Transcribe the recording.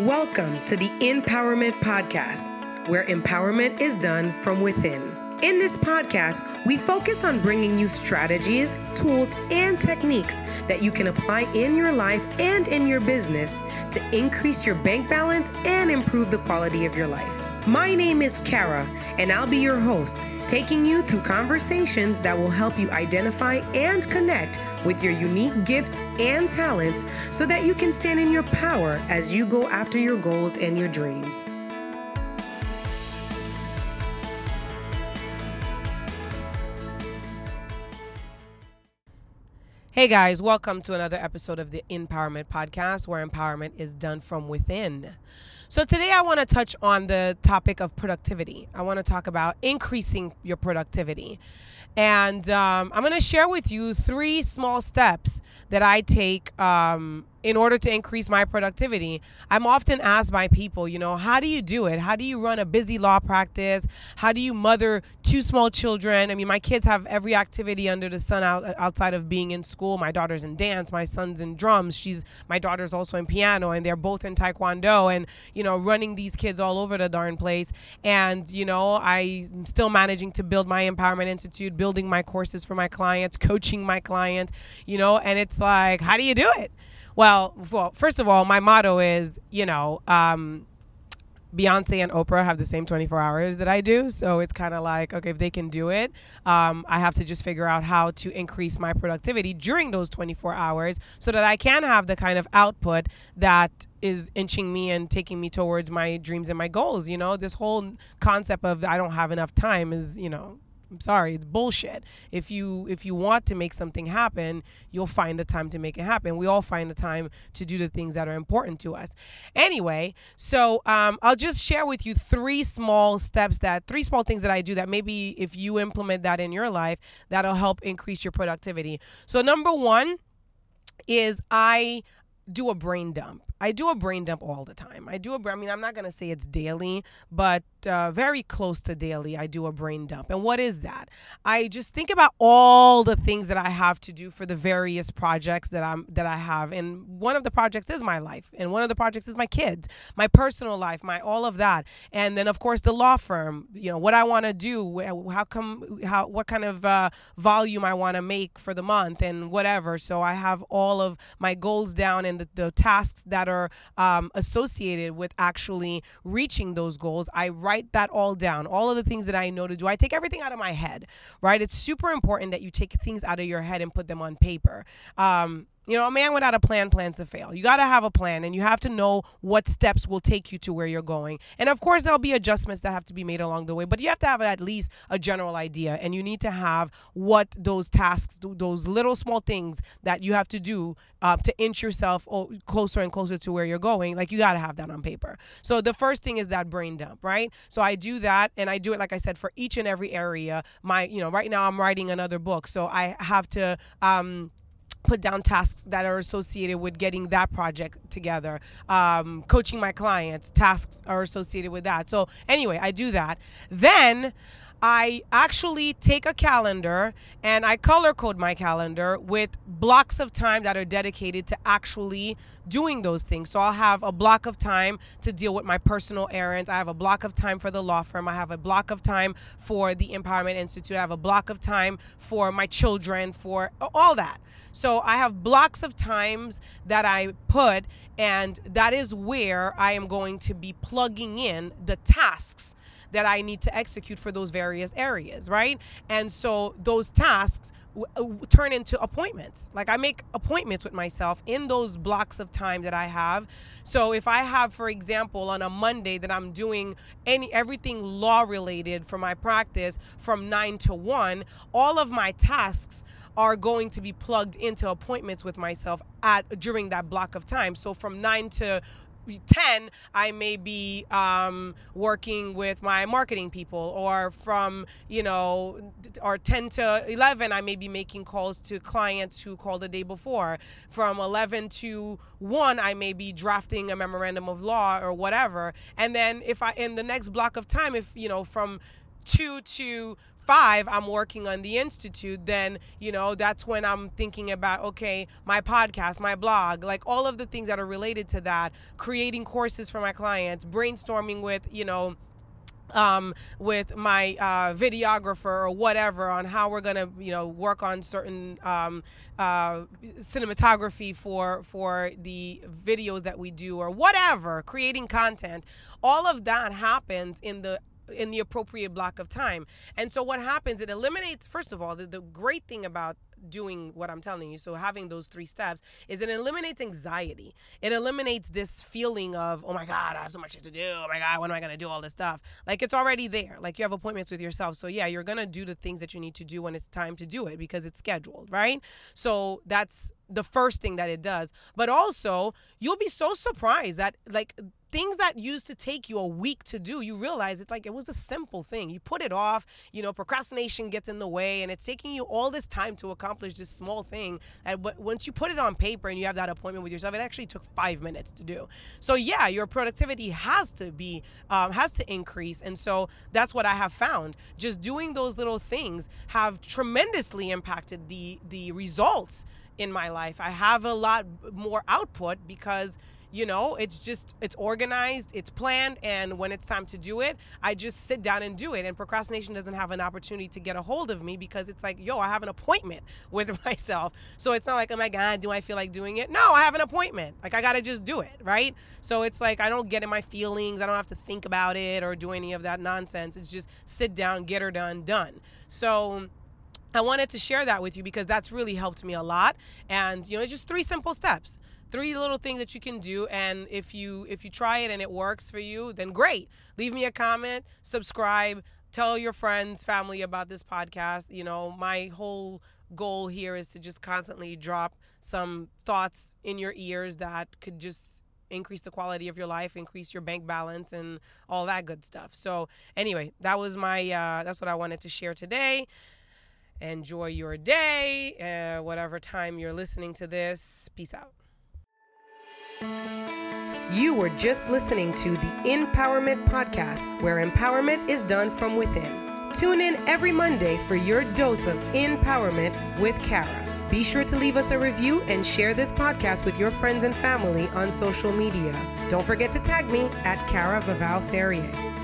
Welcome to the Empowerment Podcast, where empowerment is done from within. In this podcast, we focus on bringing you strategies, tools, and techniques that you can apply in your life and in your business to increase your bank balance and improve the quality of your life. My name is Kara, and I'll be your host, taking you through conversations that will help you identify and connect with your unique gifts and talents so that you can stand in your power as you go after your goals and your dreams. Hey guys, welcome to another episode of the Empowerment Podcast where empowerment is done from within. So, today I want to touch on the topic of productivity. I want to talk about increasing your productivity. And um, I'm going to share with you three small steps that I take um, in order to increase my productivity. I'm often asked by people, you know, how do you do it? How do you run a busy law practice? How do you mother two small children? I mean, my kids have every activity under the sun out, outside of being in school. My daughter's in dance, my son's in drums. She's my daughter's also in piano, and they're both in taekwondo. And you know, running these kids all over the darn place. And you know, I'm still managing to build my empowerment institute, building my courses for my clients, coaching my clients. You know, and it's like, how do you do it? Well, well, first of all, my motto is, you know, um, Beyonce and Oprah have the same 24 hours that I do. So it's kind of like, okay, if they can do it, um, I have to just figure out how to increase my productivity during those 24 hours so that I can have the kind of output that is inching me and taking me towards my dreams and my goals. You know, this whole concept of I don't have enough time is, you know, I'm sorry, it's bullshit. If you if you want to make something happen, you'll find the time to make it happen. We all find the time to do the things that are important to us. Anyway, so um, I'll just share with you three small steps that three small things that I do that maybe if you implement that in your life, that'll help increase your productivity. So number one is I do a brain dump. I do a brain dump all the time. I do a, I mean, I'm not going to say it's daily, but uh, very close to daily, I do a brain dump. And what is that? I just think about all the things that I have to do for the various projects that I'm, that I have. And one of the projects is my life. And one of the projects is my kids, my personal life, my, all of that. And then of course the law firm, you know, what I want to do, how come, how, what kind of uh, volume I want to make for the month and whatever. So I have all of my goals down and the, the tasks that that are um, associated with actually reaching those goals. I write that all down, all of the things that I know to do. I take everything out of my head, right? It's super important that you take things out of your head and put them on paper. Um, you know, a man without a plan plans to fail. You got to have a plan and you have to know what steps will take you to where you're going. And of course, there'll be adjustments that have to be made along the way, but you have to have at least a general idea and you need to have what those tasks, those little small things that you have to do uh, to inch yourself closer and closer to where you're going. Like you got to have that on paper. So the first thing is that brain dump, right? So I do that and I do it, like I said, for each and every area. My, you know, right now I'm writing another book. So I have to, um, put down tasks that are associated with getting that project together. Um, coaching my clients tasks are associated with that. So anyway i do that. Then I actually take a calendar and I color code my calendar with blocks of time that are dedicated to actually doing those things. So I'll have a block of time to deal with my personal errands. I have a block of time for the law firm. I have a block of time for the Empowerment Institute. I have a block of time for my children, for all that. So I have blocks of times that I put, and that is where I am going to be plugging in the tasks that I need to execute for those various areas, right? And so those tasks Uh, turn into appointments. Like I make appointments with myself in those blocks of time that I have. So if I have, for example, on a Monday that I'm doing any everything law related for my practice from nine to one, all of my tasks are going to be plugged into appointments with myself at during that block of time. So from 9 to 10 i may be um, working with my marketing people or from you know or 10 to 11 i may be making calls to clients who called the day before. From 11 to 1 i may be drafting a memorandum of law or whatever. And then if i in the next block of time if you know from two to five i'm working on the institute then you know that's when i'm thinking about okay my podcast my blog like all of the things that are related to that creating courses for my clients brainstorming with you know um, with my uh, videographer or whatever on how we're gonna you know work on certain um, uh, cinematography for for the videos that we do or whatever creating content. All of that happens in the in the appropriate block of time and so what happens it eliminates first of all the, the great thing about doing what I'm telling you. So having those three steps is it eliminates anxiety. It eliminates this feeling of, oh my God, I have so much to do. Oh my God, when am I gonna do all this stuff? Like it's already there. Like you have appointments with yourself. So yeah, you're gonna do the things that you need to do when it's time to do it because it's scheduled, right? So that's the first thing that it does. But also, you'll be so surprised that like things that used to take you a week to do, you realize it's like it was a simple thing. You put it off, you know, procrastination gets in the way and it's taking you all this time to accomplish this small thing. And once you put it on paper and you have that appointment with yourself, it actually took five minutes to do. So yeah, your productivity has to be, um, has to increase. And so that's what I have found. Just doing those little things have tremendously impacted the, the results in my life. I have a lot more output because you know it's just it's organized it's planned and when it's time to do it i just sit down and do it. And procrastination doesn't have an opportunity to get a hold of me because it's like yo i have an appointment with myself. So it's not like oh my god do i feel like doing it? No i have an appointment. Like i gotta just do it right? So it's like i don't get in my feelings. I don't have to think about it or do any of that nonsense. It's just sit down get her done done. So I wanted to share that with you because that's really helped me a lot. And you know, just three simple steps three little things that you can do. And if you if you try it and it works for you then great. Leave me a comment subscribe tell your friends family about this podcast. You know my whole goal here is to just constantly drop some thoughts in your ears that could just increase the quality of your life increase your bank balance and all that good stuff. So anyway that was my uh, that's what i wanted to share today enjoy your day uh, whatever time you're listening to this peace out you were just listening to the Empowerment Podcast, where empowerment is done from within. Tune in every Monday for your dose of empowerment with Kara. Be sure to leave us a review and share this podcast with your friends and family on social media. Don't forget to tag me at Kara Vaval Ferrier.